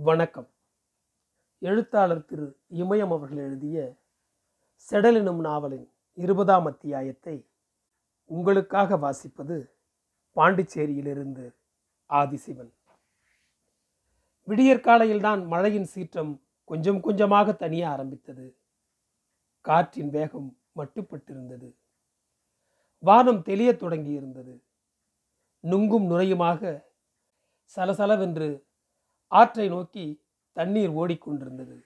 வணக்கம். எழுத்தாளர் திரு இமயம் அவர்கள் எழுதிய செடலினும் நாவலின் இருபதாம் அத்தியாயத்தை உங்களுக்காக வாசிப்பது பாண்டிச்சேரியிலிருந்து ஆதிசிவன். விடியற்காலையில்தான் மழையின் சீற்றம் கொஞ்சம் கொஞ்சமாக தனிய ஆரம்பித்தது. காற்றின் வேகம் மட்டுப்பட்டிருந்தது. வானம் தெளியத் தொடங்கியிருந்தது. நுங்கும் நுரையுமாக சலசலவென்று ஆற்றை நோக்கி தண்ணீர் ஓடிக்கொண்டிருந்தது.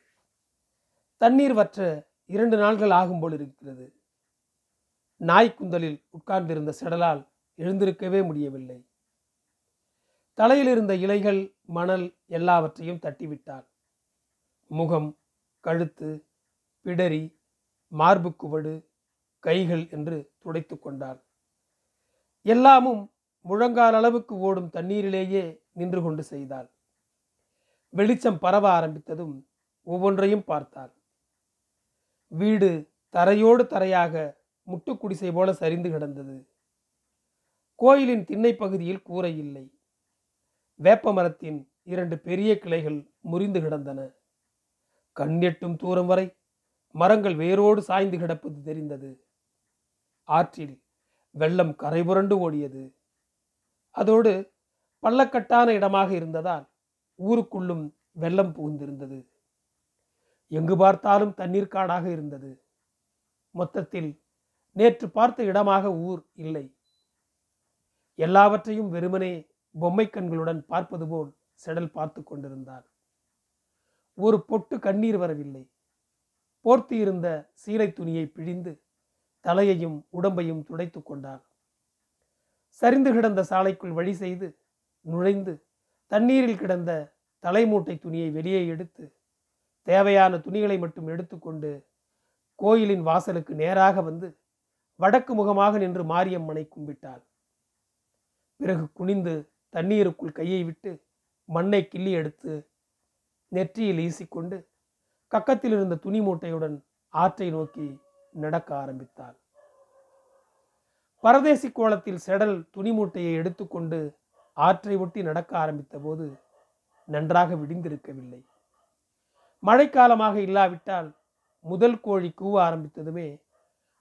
தண்ணீர் வற்ற இரண்டு நாள்கள் ஆகும் போல் இருக்கிறது. நாய்க்குந்தலில் உட்கார்ந்திருந்த செடலால் எழுந்திருக்கவே முடியவில்லை. தலையில் இருந்த இலைகள் மணல் எல்லாவற்றையும் தட்டிவிட்டாள். முகம் கழுத்து பிடரி மார்பு குவடு கைகள் என்று துடைத்து கொண்டாள். எல்லாமும் முழங்கால் அளவுக்கு ஓடும் தண்ணீரிலேயே நின்று கொண்டு செய்தாள். வெளிச்சம் பரவ ஆரம்பித்ததும் ஒவ்வொன்றையும் பார்த்தாள். வீடு தரையோடு தரையாக முட்டுக்குடிசை போல சரிந்து கிடந்தது. கோயிலின் திண்ணை பகுதியில் கூரை இல்லை. வேப்ப மரத்தின் இரண்டு பெரிய கிளைகள் முறிந்து கிடந்தன. கண்ணெட்டும் தூரம் வரை மரங்கள் வேரோடு சாய்ந்து கிடப்பது தெரிந்தது. ஆற்றில் வெள்ளம் கரைபுரண்டு ஓடியது. அதோடு பள்ளக்கட்டான இடமாக இருந்ததால் ஊருக்குள்ளும் வெள்ளம் புகுந்திருந்தது. எங்கு பார்த்தாலும் தண்ணீர் காடாக இருந்தது. மொத்தத்தில் நேற்று பார்த்த இடமாக ஊர் இல்லை. எல்லாவற்றையும் வெறுமனே பொம்மை கண்களுடன் பார்ப்பது போல் செடல் பார்த்து கொண்டிருந்தார் ஒரு பொட்டு கண்ணீர் வரவில்லை. போர்த்து இருந்த சீலை துணியை பிழிந்து தலையையும் உடம்பையும் துடைத்து கொண்டார் சரிந்து கிடந்த சாலைக்குள் வழி செய்து நுழைந்து தண்ணீரில் கிடந்த தலைமூட்டை துணியை வெளியே எடுத்து தேவையான துணிகளை மட்டும் எடுத்துக்கொண்டு கோயிலின் வாசலுக்கு நேராக வந்து வடக்கு முகமாக நின்று மாரியம்மனை கும்பிட்டாள். பிறகு குனிந்து தண்ணீருக்குள் கையை விட்டு மண்ணை கிள்ளி எடுத்து நெற்றியில் ஈசிக்கொண்டு கக்கத்தில் இருந்த துணி மூட்டையுடன் ஆற்றை நோக்கி நடக்க ஆரம்பித்தாள். பரதேசி கோலத்தில் செடல் துணி மூட்டையை எடுத்துக்கொண்டு ஆற்றை ஒட்டி நடக்க ஆரம்பித்த போது நன்றாக விடிந்திருக்கவில்லை. மழைக்காலமாக இல்லாவிட்டால் முதல் கோழி கூவ ஆரம்பித்ததுமே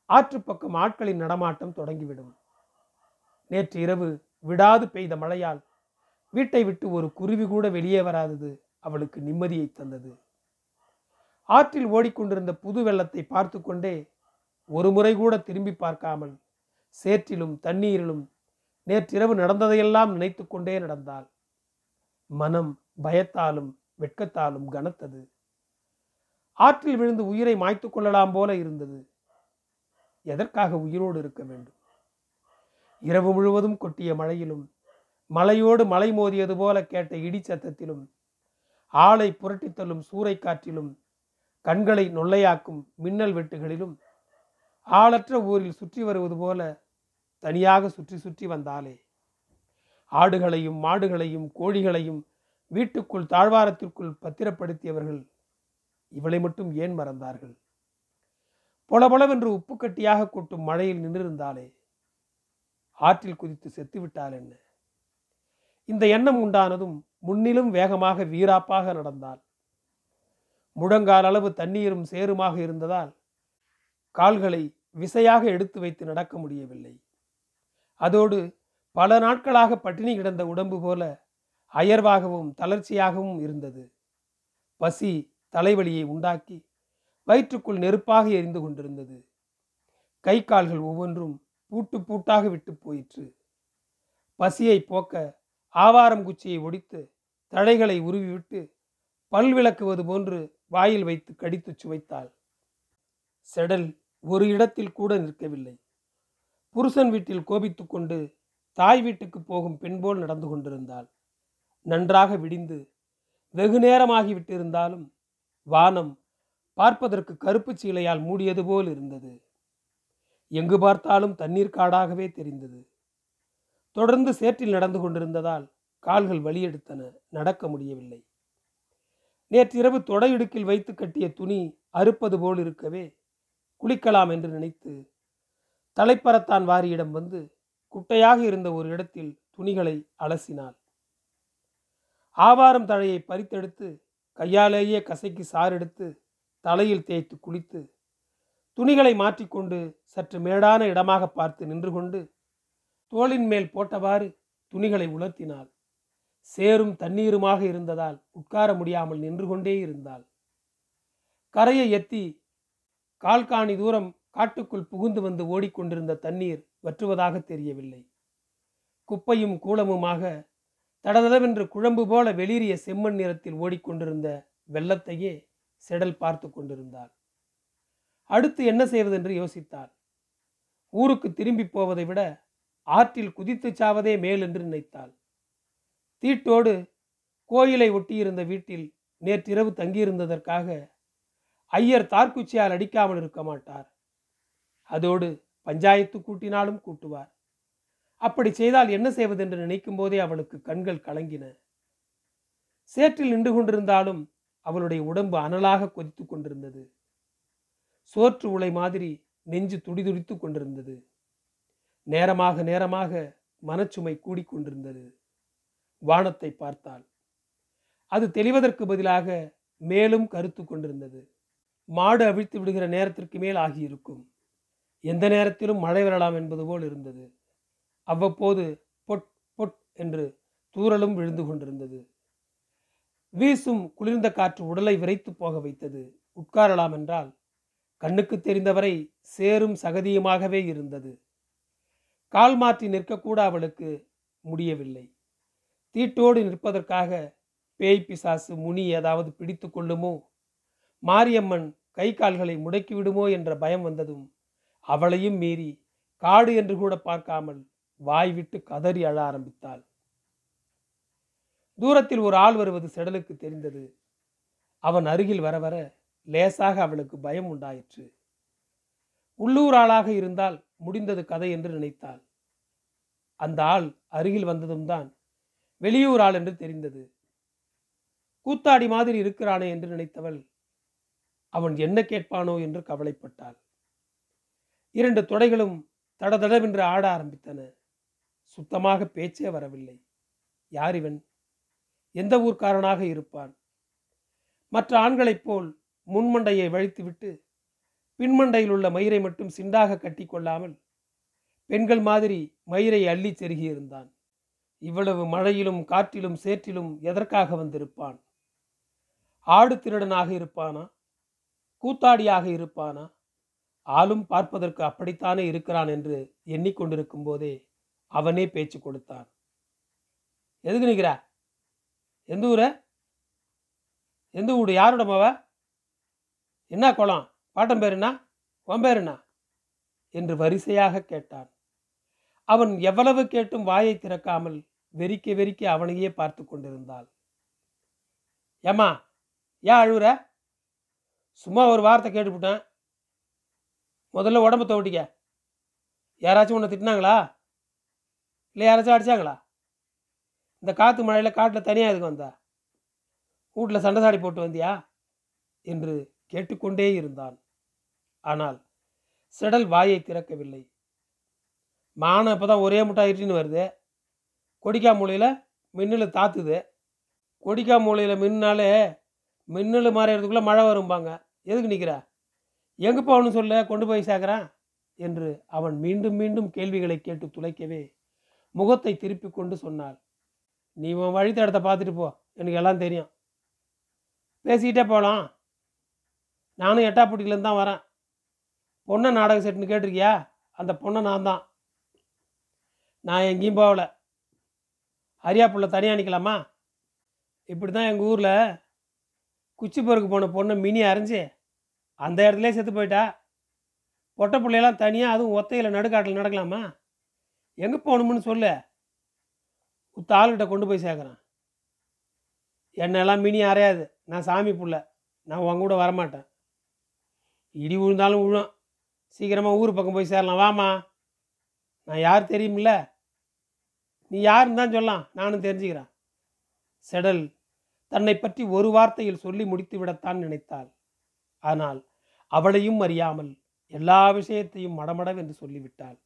ஆற்று பக்கம் ஆட்களின் நடமாட்டம் தொடங்கிவிடும். நேற்று இரவு விடாது பெய்த மழையால் வீட்டை விட்டு ஒரு குருவி கூட வெளியே வராதது அவளுக்கு நிம்மதியை தந்தது. ஆற்றில் ஓடிக்கொண்டிருந்த புது வெள்ளத்தை பார்த்து கொண்டே ஒரு முறை கூட திரும்பி பார்க்காமல் சேற்றிலும் தண்ணீரிலும் நேற்றிரவு நடந்ததையெல்லாம் நினைத்து கொண்டே நடந்தாள். மனம் பயத்தாலும் வெட்கத்தாலும் கனத்தது. ஆற்றில் விழுந்து உயிரை மாய்த்து கொள்ளலாம் போல இருந்தது. எதற்காக உயிரோடு இருக்க வேண்டும்? இரவு முழுவதும் கொட்டிய மழையிலும் மலையோடு மலை மோதியது போல கேட்ட இடி சத்தத்திலும் ஆளை புரட்டித்தள்ளும் சூறை காற்றிலும் கண்களை நொல்லையாக்கும் மின்னல் வெட்டுகளிலும் ஆளற்ற ஊரில் சுற்றி வருவது போல தனியாக சுற்றி சுற்றி வந்தாலே. ஆடுகளையும் மாடுகளையும் கோழிகளையும் வீட்டுக்குள் தாழ்வாரத்திற்குள் பத்திரப்படுத்தியவர்கள் இவளை மட்டும் ஏன் மறந்தார்கள்? பொலபொலவென்று உப்பு கட்டியாக கொட்டும் மழையில் நின்றிருந்தாலே ஆற்றில் குதித்து செத்துவிட்டால் என்ன? இந்த எண்ணம் உண்டானதும் முன்னிலும் வேகமாக வீராப்பாக நடந்தாள் முழங்கால் அளவு தண்ணீரும் சேருமாக இருந்ததால் கால்களை விசையாக எடுத்து வைத்து நடக்க முடியவில்லை. அதோடு பல நாட்களாக பட்டினி கிடந்த உடம்பு போல அயர்வாகவும் தளர்ச்சியாகவும் இருந்தது. பசி தலைவலியை உண்டாக்கி வயிற்றுக்குள் நெருப்பாக எரிந்து கொண்டிருந்தது. கை கால்கள் ஒவ்வொன்றும் பூட்டு பூட்டாக விட்டு போயிற்று. பசியை போக்க ஆவாரம் குச்சியை ஒடித்து தழைகளை உருவிவிட்டு பல் விளக்குவது போன்று வாயில் வைத்து கடித்து சுவைத்தாள். செடல் ஒரு இடத்தில் கூட நிற்கவில்லை. புருஷன் வீட்டில் கோபித்து கொண்டு தாய் வீட்டுக்கு போகும் பெண் போல் நடந்து கொண்டிருந்தாள். நன்றாக விடிந்து வெகு நேரமாகிவிட்டிருந்தாலும் வானம் பார்ப்பதற்கு கருப்பு சீலையால் மூடியது போல் இருந்தது. எங்கு பார்த்தாலும் தண்ணீர் காடாகவே தெரிந்தது. தொடர்ந்து சேற்றில் நடந்து கொண்டிருந்ததால் கால்கள் வலியெடுத்தன நடக்க முடியவில்லை. நேற்றிரவு தொடையிடுக்கில் வைத்து கட்டிய துணி அறுப்பது போல் இருக்கவே குளிக்கலாம் என்று நினைத்து தலைப்பரத்தான் வாரியிடம் வந்து குட்டையாக இருந்த ஒரு இடத்தில் துணிகளை அலசினாள். ஆவாரம் தழையை பறித்தெடுத்து கையாலேயே கசைக்கு சாறெடுத்து தலையில் தேய்த்து குளித்து துணிகளை மாற்றிக்கொண்டு சற்று மேடான இடமாக பார்த்து நின்று கொண்டு தோளின் மேல் போட்டவாறு துணிகளை உலர்த்தினாள். சேரும் தண்ணீருமாக இருந்ததால் உட்கார முடியாமல் நின்று கொண்டே இருந்தாள். கரையை எத்தி கால்காணி தூரம் காட்டுக்குள் புகுந்து வந்து ஓடிக்கொண்டிருந்த தண்ணீர் வற்றுவதாக தெரியவில்லை. குப்பையும் கூலமுமாக தடதடவென்று குழம்பு போல வெளிரிய செம்மண் நிறத்தில் ஓடிக்கொண்டிருந்த வெள்ளத்தையே செடல் பார்த்து கொண்டிருந்தாள். அடுத்து என்ன செய்வதென்று யோசித்தாள். ஊருக்கு திரும்பி போவதை விட ஆற்றில் குதித்து சாவதே மேல் என்று நினைத்தாள். தீட்டோடு கோயிலை ஒட்டியிருந்த வீட்டில் நேற்றிரவு தங்கியிருந்ததற்காக ஐயர் தார்குச்சியால் அடிக்காமல் இருக்க மாட்டார். அதோடு பஞ்சாயத்து கூட்டினாலும் கூட்டுவார். அப்படி செய்தால் என்ன செய்வதென்று நினைக்கும் போதே அவளுக்கு கண்கள் கலங்கின. சேற்றில் நின்று கொண்டிருந்தாலும் அவளுடைய உடம்பு அனலாக கொதித்து கொண்டிருந்தது. சோற்று உலை மாதிரி நெஞ்சு துடிதுடித்து கொண்டிருந்தது. நேரமாக நேரமாக மனச்சுமை கூடிக்கொண்டிருந்தது வானத்தை பார்த்தாள். அது தெளிவதற்கு பதிலாக மேலும் கருத்து கொண்டிருந்தது. மாடு அவிழ்த்து விடுகிற நேரத்திற்கு மேல் ஆகியிருக்கும். எந்த நேரத்திலும் மழை வரலாம் என்பது போல் இருந்தது. அவ்வப்போது பொட் பொட் என்று தூரலும் விழுந்து கொண்டிருந்தது. வீசும் குளிர்ந்த காற்று உடலை விரைத்து போக வைத்தது. உட்காரலாம் என்றால் கண்ணுக்கு தெரிந்தவரை சேரும் சகதியுமாகவே இருந்தது. கால் மாற்றி நிற்கக்கூட அவளுக்கு முடியவில்லை. தீட்டோடு நிற்பதற்காக பேய் பிசாசு முனி ஏதாவது பிடித்து கொள்ளுமோ? மாரியம்மன் கை கால்களை முடக்கிவிடுமோ என்ற பயம் வந்ததும் அவளையும் மீறி காடு என்று கூட பார்க்காமல் வாய் விட்டு கதறி அழ ஆரம்பித்தாள். தூரத்தில் ஒரு ஆள் வருவது செடலுக்கு தெரிந்தது. அவன் அருகில் வர வர லேசாக அவளுக்கு பயம் உண்டாயிற்று. உள்ளூர் ஆளாக இருந்தால் முடிந்தது கதை என்று நினைத்தாள். அந்த ஆள் அருகில் வந்ததும் தான் வெளியூர் ஆள் என்று தெரிந்தது. கூத்தாடி மாதிரி இருக்கிறானே என்று நினைத்தவள் அவன் என்ன கேட்பானோ என்று கவலைப்பட்டாள். இரண்டு தொடைகளும் தடதடவென்று ஆட ஆரம்பித்தன. சுத்தமாக பேச்சே வரவில்லை. யார் இவன்? எந்த ஊர்க்காரனாக இருப்பான்? மற்ற ஆண்களைப் போல் முன்மண்டையை வழித்துவிட்டு பின்மண்டையில் உள்ள மயிரை மட்டும் சிண்டாக கட்டி கொள்ளாமல் பெண்கள் மாதிரி மயிரை அள்ளி செருகியிருந்தான். இவ்வளவு மழையிலும் காற்றிலும் சேற்றிலும் எதற்காக வந்திருப்பான்? ஆடு திருடனாக இருப்பானா? கூத்தாடியாக இருப்பானா? ஆளும் பார்ப்பதற்கு அப்படித்தானே இருக்கிறான் என்று எண்ணிக்கொண்டிருக்கும் போதே அவனே பேச்சு கொடுத்தான். எதுக்கு நிற்கிற எந்த ஊர? எந்த ஊடு யாரோட மாவ என்ன குளம்? பாட்டம் பேருனா உன் பேருனா என்று வரிசையாக கேட்டான். அவன் எவ்வளவு கேட்டும் வாயை திறக்காமல் வெறிக்க வெறிக்க அவனையே பார்த்து கொண்டிருந்தாள். ஏமா ஏன் அழுவுற? சும்மா ஒரு வார்த்தை கேட்டுவிட்டேன் முதல்ல உடம்பு தவிட்டிக்க. யாராச்சும் உன்னை திட்டினாங்களா? இல்லை யாராச்சும் அடித்தாங்களா இந்த காற்று மழையில் காட்டில் தனியாக எதுக்கு வந்தா? வீட்டில் சண்டை சாடி போட்டு வந்தியா? என்று கேட்டுக்கொண்டே இருந்தான். ஆனால் செடல் வாயை திறக்கவில்லை. மானம் இப்போ தான் ஒரே முட்டா இட்டின்னு வருது. கொடிக்கா மூலையில் மின்னல் தாத்துது. கொடிக்கா மூலையில் மின்னாலே மின்னல் மாறிடுறதுக்குள்ளே மழை வரும்பாங்க. எதுக்கு நிற்கிற எங்கே போகணும்னு சொல்ல கொண்டு போய் சேர்க்குறான்? என்று அவன் மீண்டும் மீண்டும் கேள்விகளை கேட்டு துளைக்கவே முகத்தை திருப்பி கொண்டு சொன்னாள். நீ உன் வழித்தடத்தை பார்த்துட்டு போ. எனக்கு எல்லாம் தெரியும். பேசிக்கிட்டே போகலாம் நானும் எட்டாப்பட்டியிலேருந்து தான் வரேன். பொண்ணை நாடக செட்டுன்னு கேட்டிருக்கியா? அந்த பொண்ணை நான் தான். நான் எங்கேயும் போகல. அரியாப்புள்ள தனியாக நிற்கலாமா இப்படி தான் எங்கள் ஊரில் குச்சி பொறுக்கு போன பொண்ணை மினி அரைஞ்சு அந்த இடத்துலேயே செத்து போயிட்டா? பொட்டை பிள்ளையெல்லாம் தனியாக அதுவும் ஒத்தையில் நடுக்காட்டில் நடக்கலாமா? எங்கே போகணும்னு சொல்லு. உத்த ஆளுகிட்ட கொண்டு போய் சேர்க்குறேன். என்னெல்லாம் மினி அறையாது. நான் சாமி புள்ள. நான் உங்க கூட வரமாட்டேன். இடி விழுந்தாலும் விழும். சீக்கிரமாக ஊர் பக்கம் போய் சேரலாம். வாமா நான் யார் தெரியுமில்ல? நீ யாருன்னு தான் சொல்லலாம். நானும் தெரிஞ்சுக்கிறேன். செடல் தன்னை பற்றி ஒரு வார்த்தையில் சொல்லி முடித்து விடத்தான் நினைத்தாள். ஆனால் அவளையும் அறியாமல் எல்லா விஷயத்தையும் மடமடவென்று சொல்லிவிட்டாள்.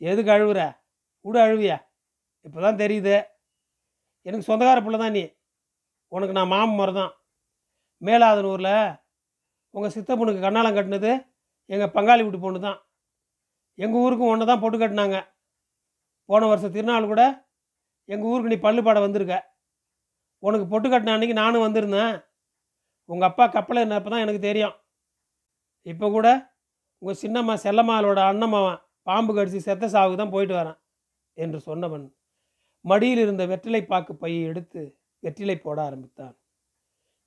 எதுக்கு அழுவுற? கூட அழுவியா? இப்போதான் தெரியுது. எனக்கு சொந்தக்கார பிள்ளை தான் நீ. உனக்கு நான் மாமன் முறை தான் மேலாதனூரில் உங்கள் சித்தப்பனுக்கு கண்ணாலம் கட்டினது எங்கள் பங்காளி வீட்டு பொண்ணு தான் எங்கள் ஊருக்கும் ஒன்று தான் பொட்டு கட்டினாங்க. போன வருஷம் திருநாள் கூட எங்கள் ஊருக்கு நீ பல்லு வந்திருக்க. உனக்கு பொட்டு கட்டின அன்னைக்கு நானும் வந்திருந்தேன். உங்கள் அப்பா கப்பலை என்னப்போ தான் எனக்கு தெரியும். இப்போ கூட உங்கள் சின்னம்மா செல்லம்மாவோட அண்ணம்மாவன் பாம்பு கடிச்சு செத்த சாவுக்கு தான் போயிட்டு வரேன் என்று சொன்னவன் மடியில் இருந்த வெற்றிலை பாக்கு பையை எடுத்து வெற்றிலை போட ஆரம்பித்தான்.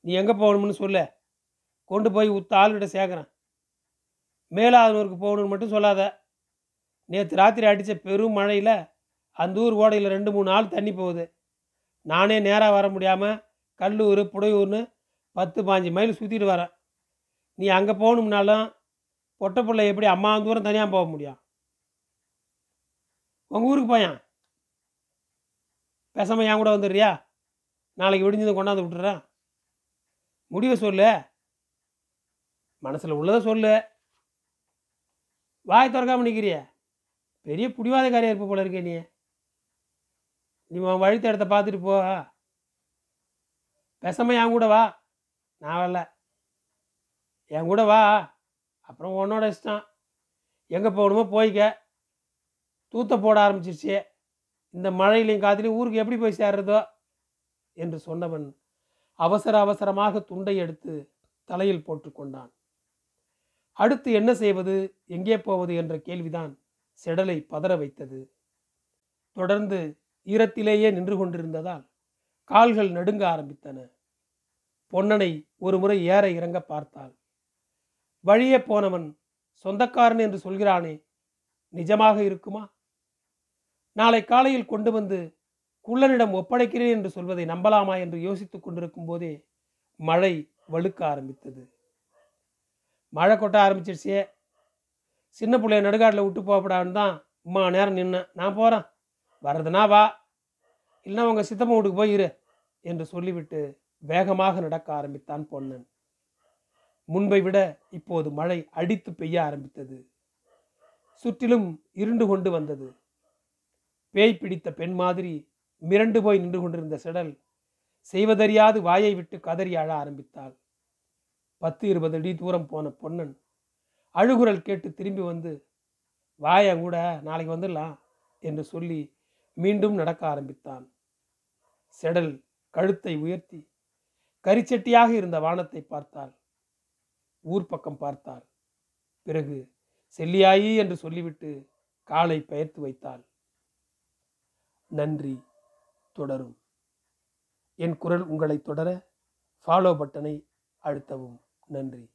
நீ எங்கே போகணும்னு சொல்ல? கொண்டு போய் உத்த ஆளுகிட்ட சேர்க்குறேன். மேலாதனூருக்கு போகணும்னு மட்டும் சொல்லாத. நேற்று ராத்திரி அடித்த பெரும் மழையில் அந்த ஊர் ஓடையில் ரெண்டு மூணு நாள் தண்ணி போகுது. நானே நேராக வர முடியாமல் கல்லூர் புடையூர்னு பத்து பாஞ்சு மைல் சுற்றிட்டு வரேன். நீ அங்கே போகணும்னாலும் பொட்டை பிள்ளை எப்படி அம்மா தூரம் தனியாக போக முடியும்? உங்கள் ஊருக்கு போயேன். பேசாமல் என் கூட வந்துடுறியா? நாளைக்கு விடிஞ்சதை கொண்டாந்து விட்டுறேன் முடிவை சொல்லு. மனசில் உள்ளதை சொல்லு. வாய் திறக்காம நிற்கிறிய பெரிய புடிவாதக்காரியா இருப்ப போல இருக்கே நீ. நீ உன் வழித்த இடத்த பார்த்துட்டு போ. பேசாம என் கூட வா. நான் வரல. என் கூட வா. அப்புறம் உன்னோட இஷ்டம். எங்கே போகணுமோ போய்க்க. தூத்த போட ஆரம்பிச்சிருச்சு. இந்த மழையிலையும் காத்திலையும் ஊருக்கு எப்படி போய் சேர்றதோ? என்று சொன்னவன் அவசர அவசரமாக துண்டை எடுத்து தலையில் போட்டுக்கொண்டான் அடுத்து என்ன செய்வது? எங்கே போவது? என்ற கேள்விதான் செடலை பதற வைத்தது. தொடர்ந்து ஈரத்திலேயே நின்று கொண்டிருந்ததால் கால்கள் நடுங்க ஆரம்பித்தன. பொன்னனை ஒரு முறை ஏற இறங்க பார்த்தாள். வழியே போனவன் சொந்தக்காரன் என்று சொல்கிறானே நிஜமாக இருக்குமா? நாளை காலையில் கொண்டு வந்து குள்ளனிடம் ஒப்படைக்கிறேன் என்று சொல்வதை நம்பலாமா என்று யோசித்துக் கொண்டிருக்கும் போதே மழை வழுக்க ஆரம்பித்தது. மழை கொட்ட ஆரம்பிச்சிருச்சே சின்ன பிள்ளைய நடுகாட்டில் விட்டு போகப்படான்னு தான் அம்மா நேரம் நின்னேன் நான் போகிறேன் வர்றதுனா வா. இல்லைன்னா உங்கள் சித்தம்மா வீட்டுக்கு போயிரு என்று சொல்லிவிட்டு வேகமாக நடக்க ஆரம்பித்தான் பொன்னன். முன்பை விட இப்போது மழை அடித்து பெய்ய ஆரம்பித்தது. சுற்றிலும் இருண்டு கொண்டு வந்தது. பேய் பிடித்த பெண் மாதிரி மிரண்டு போய் நின்று கொண்டிருந்த செடல் செய்வதறியாது வாயை விட்டு கதறி அழ ஆரம்பித்தாள். பத்து இருபது அடி தூரம் போன பொன்னன் அழுகுரல் கேட்டு திரும்பி வந்து வாய கூட நாளைக்கு வந்துடலாம் என்று சொல்லி மீண்டும் நடக்க ஆரம்பித்தான். செடல் கழுத்தை உயர்த்தி கரிச்சட்டியாக இருந்த வானத்தை பார்த்தாள். ஊர் பக்கம் பார்த்தாள். பிறகு செல்லியாயி என்று சொல்லிவிட்டு காலை பெயர்த்து வைத்தாள். நன்றி தொடரும். என் குரல் உங்களை தொடர ஃபாலோ பட்டனை அழுத்தவும். நன்றி.